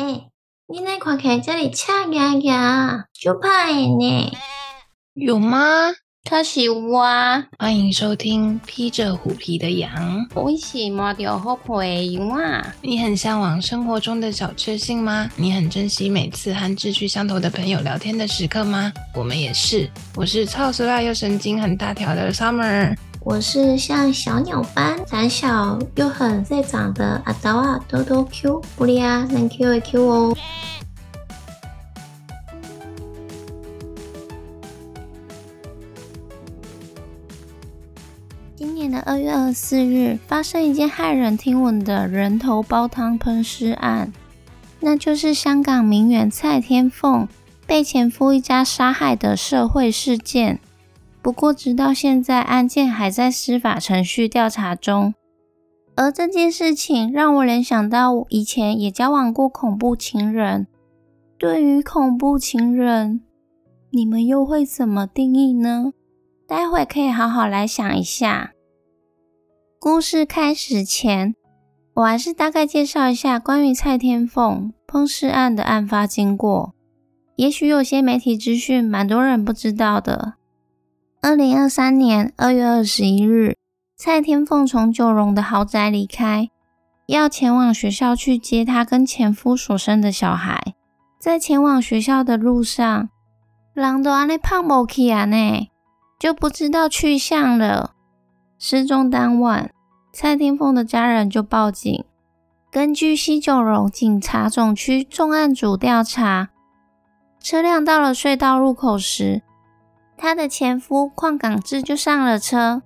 哎，你那看起来这里恰牙牙，就怕呢？有吗？他是我欢迎收听披着虎皮的羊。我是摸着虎皮羊啊！你很向往生活中的小确幸吗？你很珍惜每次和志趣相投的朋友聊天的时刻吗？我们也是。我是超时辣又神经很大条的 Summer。我是像小鸟般胆小又很在长的阿刀啊，多多 Q 不利啊，能 Q 一 Q 哦。今年的二月二十四日，发生一件骇人听闻的人头煲汤喷尸案，那就是香港名媛蔡天凤被前夫一家杀害的社会事件。不过，直到现在，案件还在司法程序调查中。而这件事情让我联想到以前也交往过恐怖情人。对于恐怖情人，你们又会怎么定义呢？待会可以好好来想一下。故事开始前，我还是大概介绍一下关于蔡天凤碰尸案的案发经过。也许有些媒体资讯蛮多人不知道的。二零二三年二月二十一日，蔡天凤从九龙的豪宅离开，要前往学校去接她跟前夫所生的小孩。在前往学校的路上，人都安尼胖不起啊呢，就不知道去向了。失踪当晚，蔡天凤的家人就报警。根据西九龙警察总区重案组调查，车辆到了隧道入口时。她的前夫邝港志就上了车，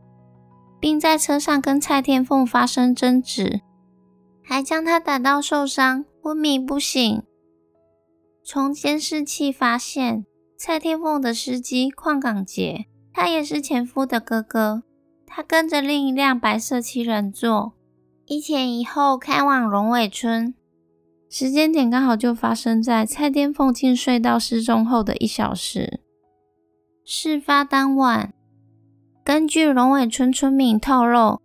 并在车上跟蔡天凤发生争执，还将她打到受伤，昏迷不醒。从监视器发现，蔡天凤的司机邝港杰，他也是前夫的哥哥，他跟着另一辆白色七人座，一前一后开往龙尾村。时间点刚好就发生在蔡天凤进隧道失踪后的一小时。事发当晚，根据龙尾村村民透露，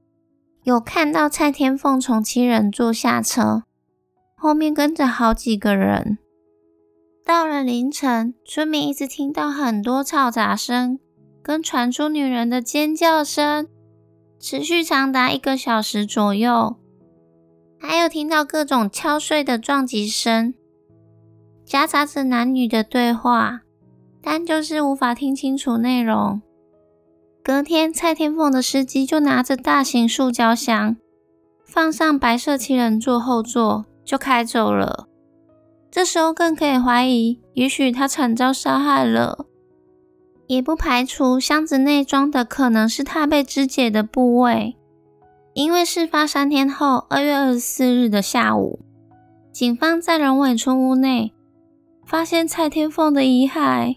有看到蔡天凤从七人座下车，后面跟着好几个人。到了凌晨，村民一直听到很多嘈杂声，跟传出女人的尖叫声，持续长达一个小时左右。还有听到各种敲碎的撞击声，夹杂着男女的对话。但就是无法听清楚内容。隔天，蔡天凤的司机就拿着大型塑胶箱，放上白色七人座后座，就开走了。这时候更可以怀疑，也许他惨遭杀害了，也不排除箱子内装的可能是他被肢解的部位。因为事发三天后，二月二十四日的下午，警方在龙尾村屋内发现蔡天凤的遗骸。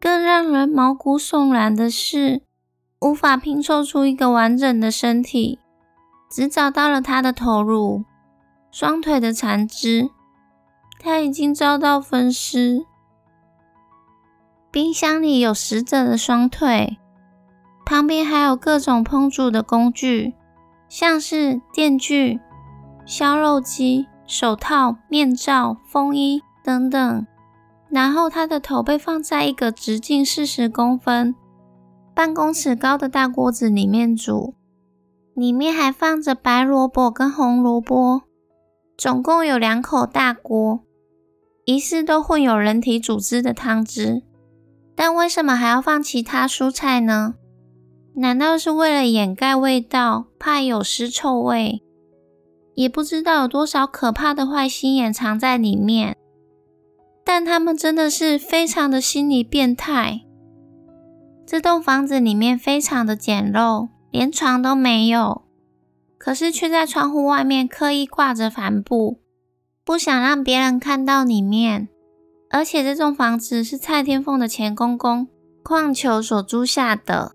更让人毛骨悚然的是，无法拼凑出一个完整的身体，只找到了他的头颅、双腿的残肢。他已经遭到分尸。冰箱里有死者的双腿，旁边还有各种烹煮的工具，像是电锯、削肉机、手套、面罩、风衣等等。然后他的头被放在一个直径四十公分、半公尺高的大锅子里面煮，里面还放着白萝卜跟红萝卜，总共有两口大锅，疑似都混有人体组织的汤汁。但为什么还要放其他蔬菜呢？难道是为了掩盖味道，怕有尸臭味？也不知道有多少可怕的坏心眼藏在里面。但他们真的是非常的心理变态。这栋房子里面非常的简陋，连床都没有，可是却在窗户外面刻意挂着帆布，不想让别人看到里面。而且这栋房子是蔡天凤的前公公矿球所租下的，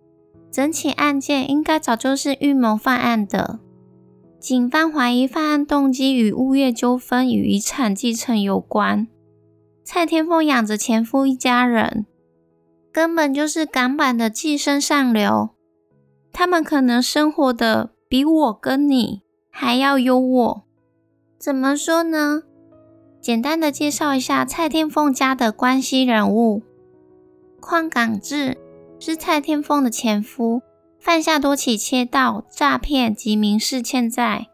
整起案件应该早就是预谋犯案的。警方怀疑犯案动机与物业纠纷与遗产继承有关。蔡天凤养着前夫一家人，根本就是港版的寄生上流。他们可能生活的比我跟你还要优渥。怎么说呢？简单的介绍一下蔡天凤家的关系人物。邝港志是蔡天凤的前夫，犯下多起窃盗、诈骗及民事欠债。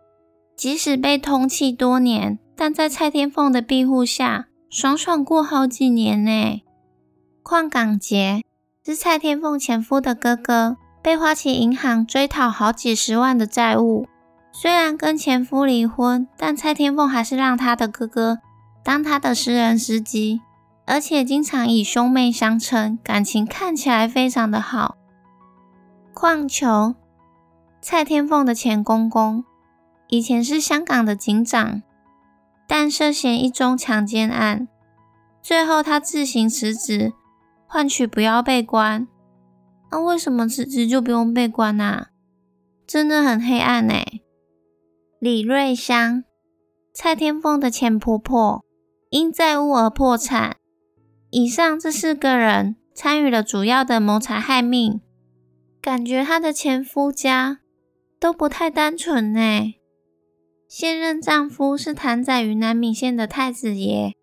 即使被通缉多年，但在蔡天凤的庇护下，爽爽过好几年呢。邝港杰是蔡天凤前夫的哥哥，被花旗银行追讨好几十万的债务。虽然跟前夫离婚，但蔡天凤还是让他的哥哥。当他的私人司机，而且经常以兄妹相称，感情看起来非常的好。邝球，蔡天凤的前公公，以前是香港的警长，但涉嫌一宗强奸案，最后他自行辞职，换取不要被关。那为什么辞职就不用被关啊？真的很黑暗呢。李瑞香，蔡天凤的前婆婆。因债务而破产。以上这四个人参与了主要的谋财害命，感觉她的前夫家都不太单纯呢。现任丈夫是谭仔云南闽县的太子爷，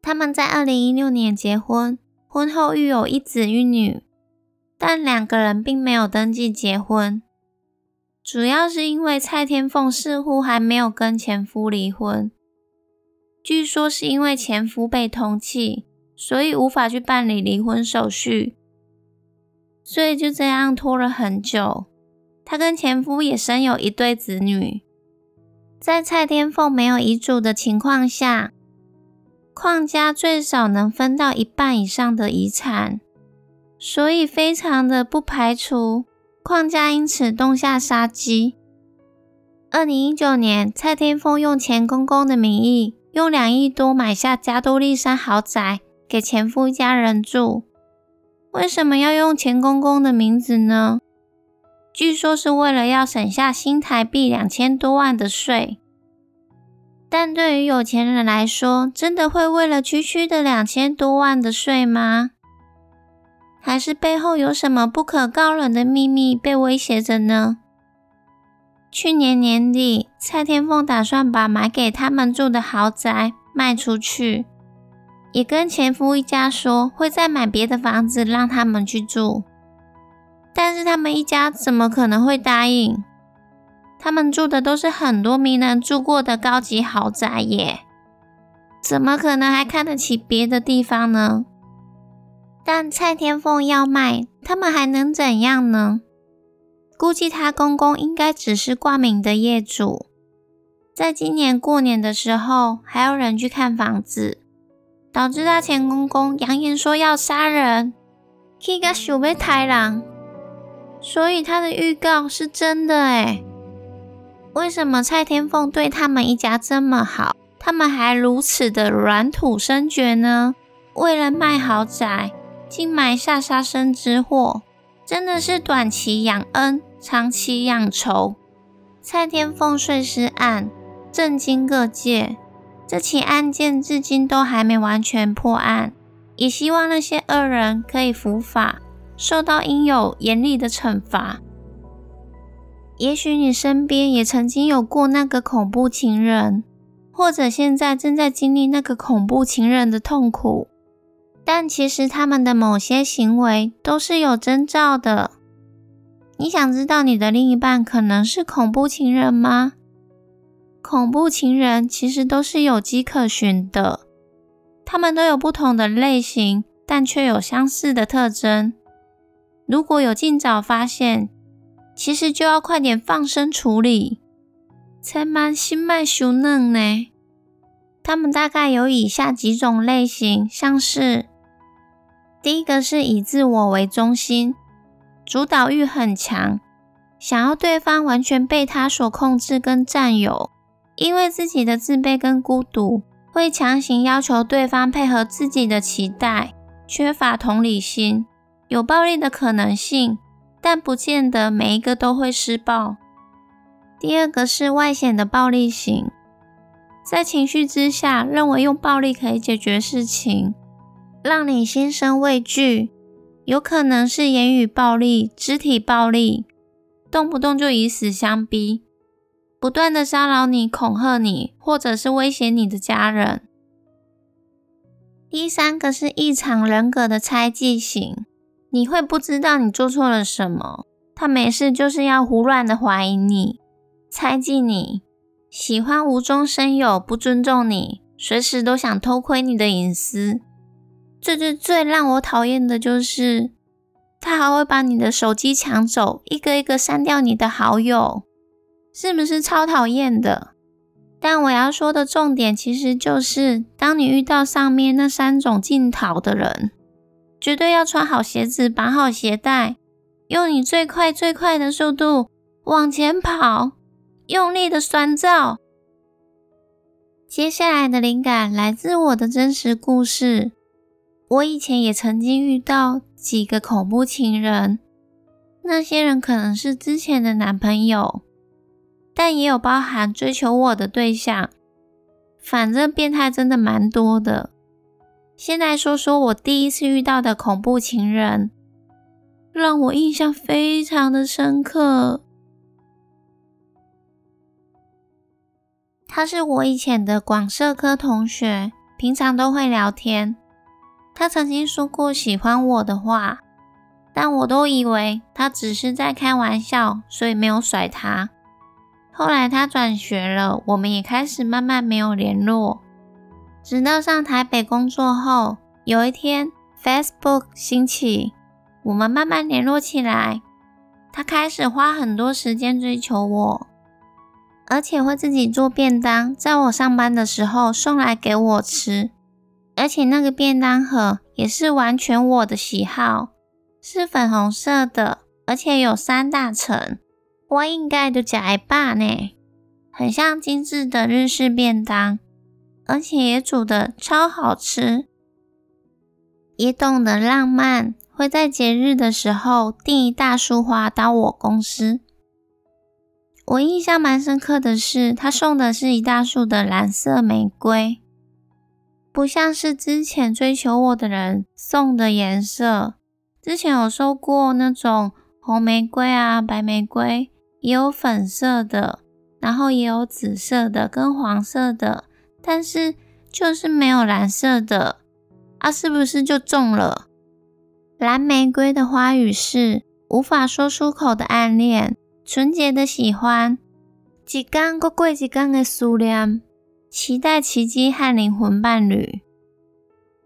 他们在二零一六年结婚，婚后育有一子一女，但两个人并没有登记结婚，主要是因为蔡天凤似乎还没有跟前夫离婚。据说是因为前夫被通缉，所以无法去办理离婚手续，所以就这样拖了很久。她跟前夫也生有一对子女，在蔡天凤没有遗嘱的情况下，邝家最少能分到一半以上的遗产，所以非常的不排除邝家因此动下杀机。二零一九年，蔡天凤用前公公的名义。用两亿多买下加多利山豪宅给前夫一家人住，为什么要用前公公的名字呢？据说是为了要省下新台币两千多万的税。但对于有钱人来说，真的会为了区区的两千多万的税吗？还是背后有什么不可告人的秘密被威胁着呢？去年年底，蔡天凤打算把买给他们住的豪宅卖出去，也跟前夫一家说会再买别的房子让他们去住。但是他们一家怎么可能会答应？他们住的都是很多名人住过的高级豪宅耶，怎么可能还看得起别的地方呢？但蔡天凤要卖，他们还能怎样呢？估计他公公应该只是挂名的业主，在今年过年的时候，还有人去看房子，导致他前公公扬言说要杀人，去个想被抬狼，所以他的预告是真的诶为什么蔡天凤对他们一家这么好，他们还如此的软土生绝呢？为了卖豪宅，竟埋下杀身之祸，真的是短期养恩。长期养仇，蔡天凤碎尸案震惊各界。这起案件至今都还没完全破案，也希望那些恶人可以伏法，受到应有严厉的惩罚。也许你身边也曾经有过那个恐怖情人，或者现在正在经历那个恐怖情人的痛苦，但其实他们的某些行为都是有征兆的。你想知道你的另一半可能是恐怖情人吗？恐怖情人其实都是有迹可循的，他们都有不同的类型，但却有相似的特征。如果有尽早发现，其实就要快点放生处理，才蛮心脉熟嫩呢。他们大概有以下几种类型，像是第一个是以自我为中心。主导欲很强，想要对方完全被他所控制跟占有，因为自己的自卑跟孤独，会强行要求对方配合自己的期待，缺乏同理心，有暴力的可能性，但不见得每一个都会施暴。第二个是外显的暴力型，在情绪之下，认为用暴力可以解决事情，让你心生畏惧。有可能是言语暴力、肢体暴力，动不动就以死相逼，不断的骚扰你、恐吓你，或者是威胁你的家人。第三个是异常人格的猜忌型，你会不知道你做错了什么，他没事就是要胡乱的怀疑你、猜忌你，喜欢无中生有，不尊重你，随时都想偷窥你的隐私。最最最让我讨厌的就是，他还会把你的手机抢走，一个一个删掉你的好友，是不是超讨厌的？但我要说的重点，其实就是，当你遇到上面那三种劲逃的人，绝对要穿好鞋子，绑好鞋带，用你最快最快的速度往前跑，用力的酸造。接下来的灵感来自我的真实故事。我以前也曾经遇到几个恐怖情人，那些人可能是之前的男朋友，但也有包含追求我的对象。反正变态真的蛮多的。先来说说我第一次遇到的恐怖情人，让我印象非常的深刻。他是我以前的广社科同学，平常都会聊天。他曾经说过喜欢我的话，但我都以为他只是在开玩笑，所以没有甩他。后来他转学了，我们也开始慢慢没有联络。直到上台北工作后，有一天 Facebook 兴起，我们慢慢联络起来。他开始花很多时间追求我，而且会自己做便当，在我上班的时候送来给我吃。而且那个便当盒也是完全我的喜好，是粉红色的，而且有三大层。我应该都加一把呢，很像精致的日式便当，而且也煮的超好吃，也懂得浪漫，会在节日的时候订一大束花到我公司。我印象蛮深刻的是，他送的是一大束的蓝色玫瑰。不像是之前追求我的人送的颜色，之前有收过那种红玫瑰啊、白玫瑰，也有粉色的，然后也有紫色的跟黄色的，但是就是没有蓝色的啊，是不是就中了？蓝玫瑰的花语是无法说出口的暗恋，纯洁的喜欢，一刚过过一刚的思念。期待奇迹和灵魂伴侣，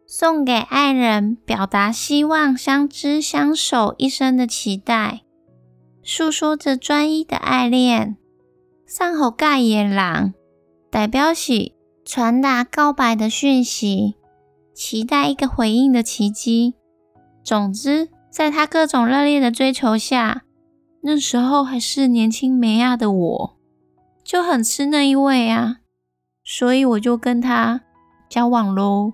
送给爱人，表达希望相知相守一生的期待，诉说着专一的爱恋。上好盖野狼，代表是传达告白的讯息，期待一个回应的奇迹。总之，在他各种热烈的追求下，那时候还是年轻美亚的我，就很吃那一味啊。所以我就跟他交往喽。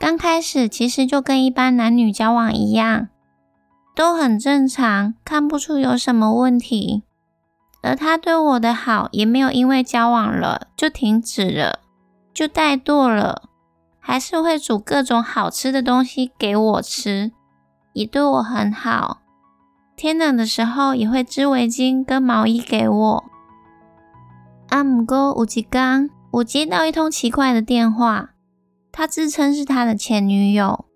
刚开始其实就跟一般男女交往一样，都很正常，看不出有什么问题。而他对我的好也没有因为交往了就停止了，就怠惰了，还是会煮各种好吃的东西给我吃，也对我很好。天冷的时候也会织围巾跟毛衣给我。阿姆哥吴吉刚。我接到一通奇怪的电话，他自称是他的前女友。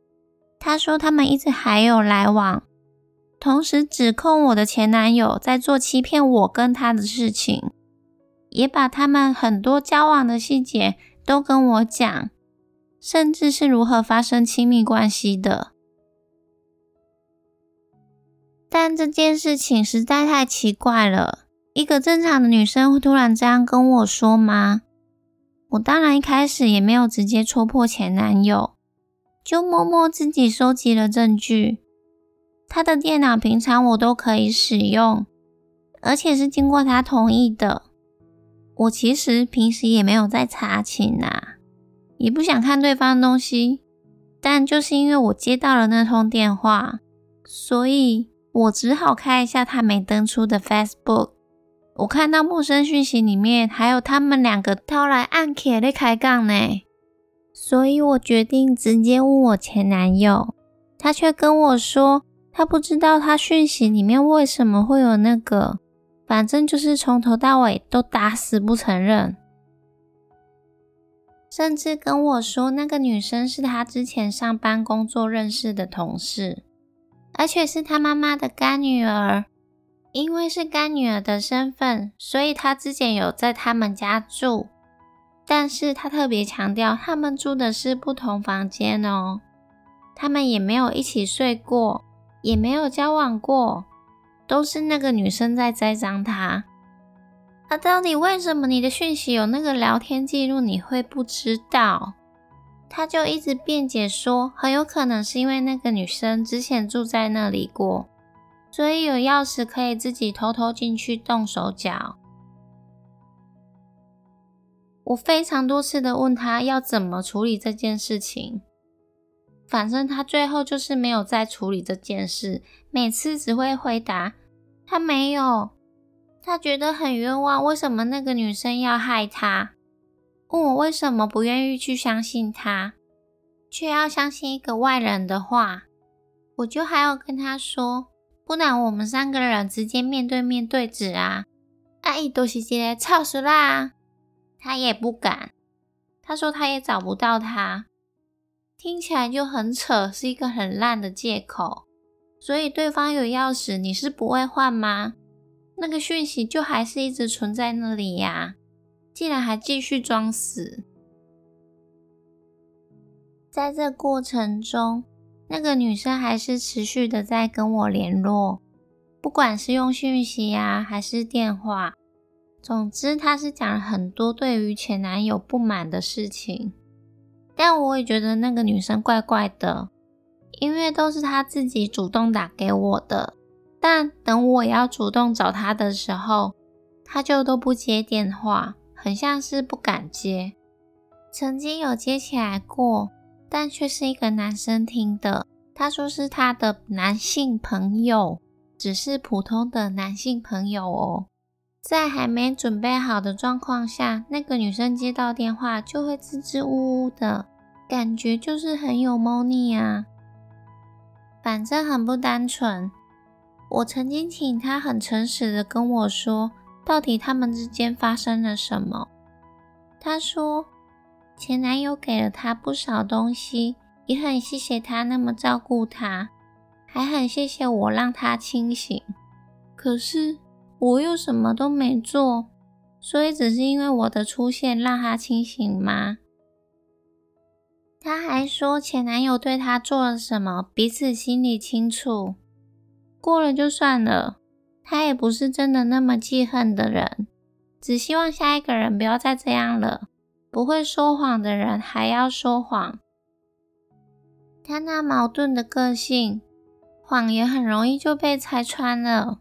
他说他们一直还有来往，同时指控我的前男友在做欺骗我跟他的事情，也把他们很多交往的细节都跟我讲，甚至是如何发生亲密关系的。但这件事情实在太奇怪了，一个正常的女生会突然这样跟我说吗？我当然一开始也没有直接戳破前男友，就默默自己收集了证据。他的电脑平常我都可以使用，而且是经过他同意的。我其实平时也没有在查寝啊，也不想看对方东西，但就是因为我接到了那通电话，所以我只好开一下他没登出的 Facebook。我看到陌生讯息里面还有他们两个掏来暗铁的开杠呢，所以我决定直接问我前男友，他却跟我说他不知道他讯息里面为什么会有那个反正就是从头到尾都打死不承认，甚至跟我说那个女生是他之前上班工作认识的同事，而且是他妈妈的干女儿。因为是干女儿的身份，所以他之前有在他们家住，但是他特别强调他们住的是不同房间哦，他们也没有一起睡过，也没有交往过。都是那个女生在栽赃他。那到底为什么你的讯息有那个聊天记录，你会不知道？他就一直辩解说，很有可能是因为那个女生之前住在那里过，所以有钥匙可以自己偷偷进去动手脚。我非常多次的问他要怎么处理这件事情。反正他最后就是没有再处理这件事，每次只会回答他没有，他觉得很冤枉，为什么那个女生要害他？问我为什么不愿意去相信他，却要相信一个外人的话？我就还要跟他说，不然我们三个人直接面对面对质啊！阿姨都是直接操死啦！他也不敢，他说他也找不到他。听起来就很扯，是一个很烂的借口。所以对方有钥匙，你是不会换吗？那个讯息就还是一直存在那里呀，竟然还继续装死。在这过程中，那个女生还是持续的在跟我联络，不管是用讯息呀，还是电话，总之她是讲了很多对于前男友不满的事情。但我也觉得那个女生怪怪的，因为都是她自己主动打给我的，但等我要主动找她的时候，她就都不接电话，很像是不敢接。曾经有接起来过，但却是一个男生听的，他说是他的男性朋友，只是普通的男性朋友哦。在还没准备好的状况下，那个女生接到电话就会支支吾吾的，感觉就是很有猫腻啊。反正很不单纯。我曾经请她很诚实的跟我说，到底他们之间发生了什么。她说前男友给了她不少东西，也很谢谢她那么照顾她，还很谢谢我让她清醒。可是。我又什么都没做，所以只是因为我的出现让他清醒吗？他还说前男友对他做了什么，彼此心里清楚，过了就算了。他也不是真的那么记恨的人，只希望下一个人不要再这样了。不会说谎的人还要说谎，他那矛盾的个性，谎言很容易就被拆穿了。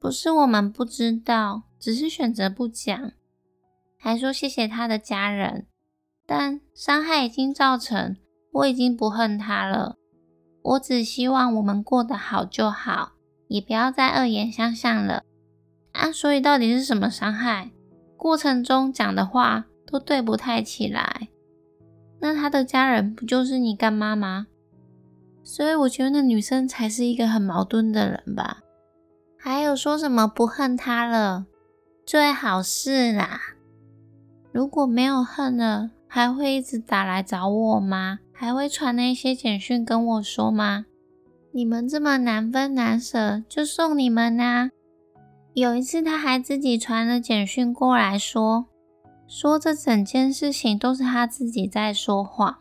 不是我们不知道，只是选择不讲，还说谢谢他的家人，但伤害已经造成，我已经不恨他了。我只希望我们过得好就好，也不要再恶言相向了。啊，所以到底是什么伤害？过程中讲的话都对不太起来。那他的家人不就是你干妈吗？所以我觉得那女生才是一个很矛盾的人吧。还有说什么不恨他了，最好是啦。如果没有恨了，还会一直打来找我吗？还会传那些简讯跟我说吗？你们这么难分难舍，就送你们啊。有一次他还自己传了简讯过来说，说这整件事情都是他自己在说谎。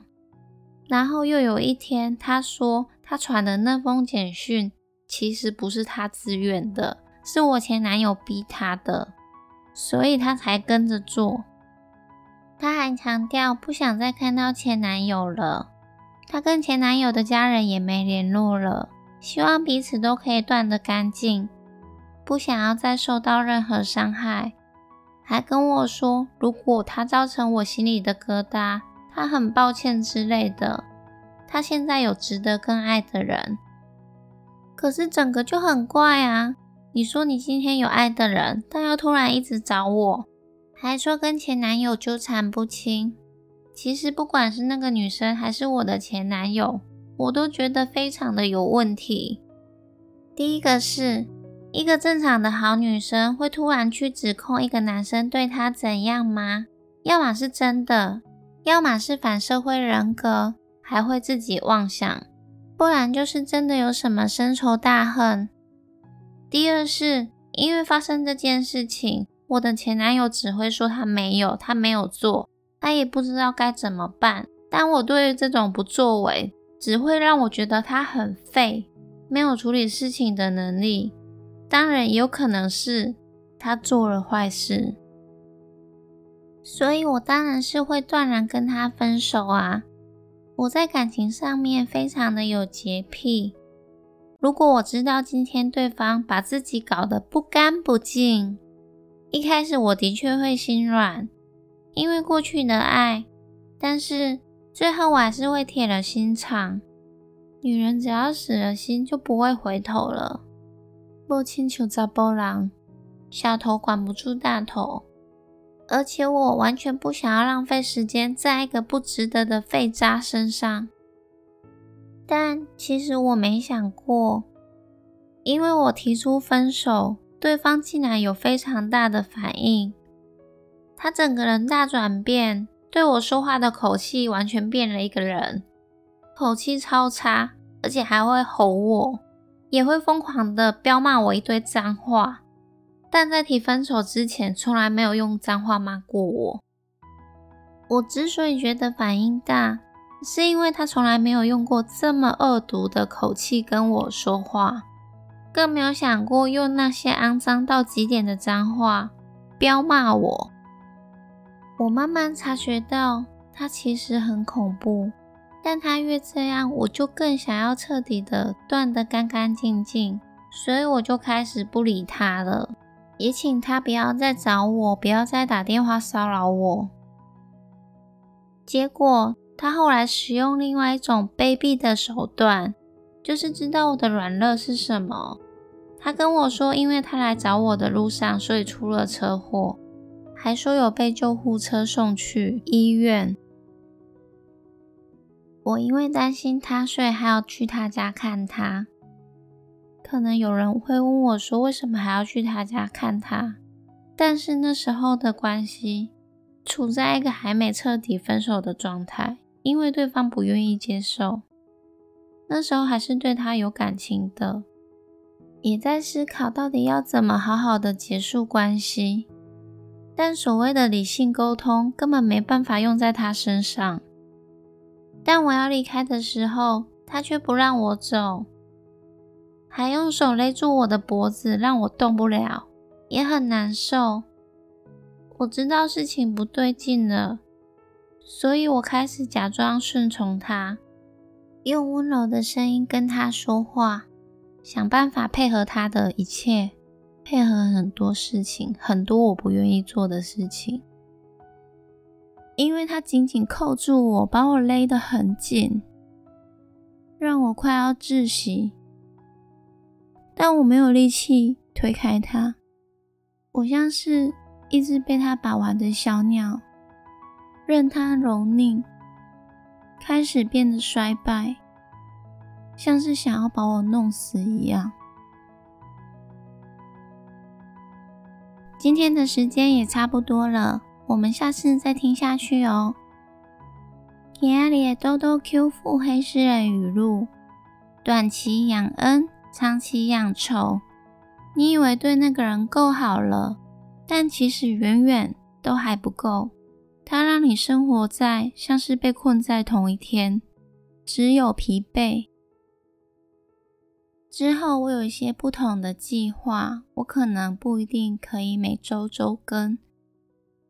然后又有一天他说他传的那封简讯。其实不是他自愿的，是我前男友逼他的，所以他才跟着做。他还强调不想再看到前男友了，他跟前男友的家人也没联络了，希望彼此都可以断得干净，不想要再受到任何伤害。还跟我说，如果他造成我心里的疙瘩，他很抱歉之类的。他现在有值得更爱的人。可是整个就很怪啊！你说你今天有爱的人，但又突然一直找我，还说跟前男友纠缠不清。其实不管是那个女生还是我的前男友，我都觉得非常的有问题。第一个是一个正常的好女生会突然去指控一个男生对她怎样吗？要么是真的，要么是反社会人格，还会自己妄想，不然就是真的有什么深仇大恨。第二是因为发生这件事情，我的前男友只会说他没有，他没有做，他也不知道该怎么办。但我对于这种不作为，只会让我觉得他很废，没有处理事情的能力。当然，也有可能是他做了坏事，所以我当然是会断然跟他分手啊！我在感情上面非常的有洁癖。如果我知道今天对方把自己搞得不干不净，一开始我的确会心软，因为过去的爱，但是最后我还是会铁了心肠。女人只要死了心，就不会回头了。不亲求查波郎，小头管不住大头，而且我完全不想要浪费时间在一个不值得的废渣身上。但其实我没想过，因为我提出分手，对方竟然有非常大的反应，他整个人大转变，对我说话的口气完全变了一个人，口气超差，而且还会吼我。也会疯狂的飙骂我一堆脏话，但在提分手之前，从来没有用脏话骂过我。我之所以觉得反应大，是因为他从来没有用过这么恶毒的口气跟我说话，更没有想过用那些肮脏到极点的脏话彪骂我。我慢慢察觉到，他其实很恐怖。但他越这样，我就更想要彻底的断得干干净净，所以我就开始不理他了，也请他不要再找我，不要再打电话骚扰我。结果他后来使用另外一种卑鄙的手段，就是知道我的软弱是什么。他跟我说，因为他来找我的路上，所以出了车祸，还说有被救护车送去医院。我因为担心他，所以还要去他家看他。可能有人会问我说，为什么还要去他家看他？但是那时候的关系处在一个还没彻底分手的状态，因为对方不愿意接受。那时候还是对他有感情的，也在思考到底要怎么好好的结束关系。但所谓的理性沟通根本没办法用在他身上。但我要离开的时候，他却不让我走，还用手勒住我的脖子，让我动不了，也很难受。我知道事情不对劲了，所以我开始假装顺从他，用温柔的声音跟他说话，想办法配合他的一切，配合很多事情，很多我不愿意做的事情。因为他紧紧扣住我，把我勒得很紧，让我快要窒息。但我没有力气推开他，我像是一只被他把玩的小鸟，任他蹂躏，开始变得衰败，像是想要把我弄死一样。今天的时间也差不多了。我们下次再听下去哦。今日的豆豆 Q 腹黑诗人语录：短期养恩，长期养仇。你以为对那个人够好了，但其实远远都还不够。他让你生活在像是被困在同一天，只有疲惫。之后我有一些不同的计划，我可能不一定可以每周周更。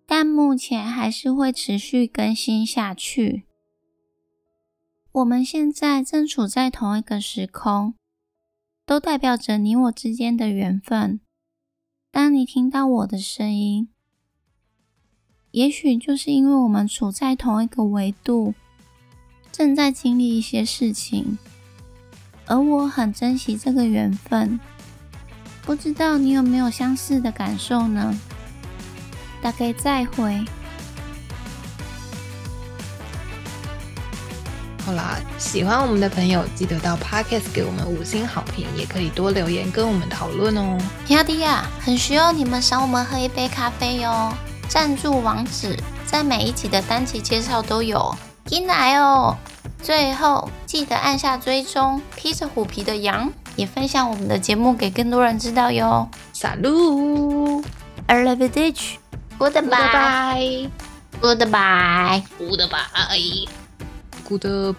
但目前还是会持续更新下去。我们现在正处在同一个时空，都代表着你我之间的缘分。当你听到我的声音，也许就是因为我们处在同一个维度，正在经历一些事情，而我很珍惜这个缘分。不知道你有没有相似的感受呢？大概再会。好啦，喜欢我们的朋友记得到 Podcast 给我们五星好评，也可以多留言跟我们讨论哦。亚迪亚，很需要你们赏我们喝一杯咖啡哟！赞助网址在每一集的单集介绍都有，进来哦！最后记得按下追踪，披着虎皮的羊也分享我们的节目给更多人知道哟。撒路 a r Goodbye.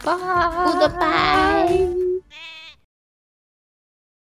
Goodbye.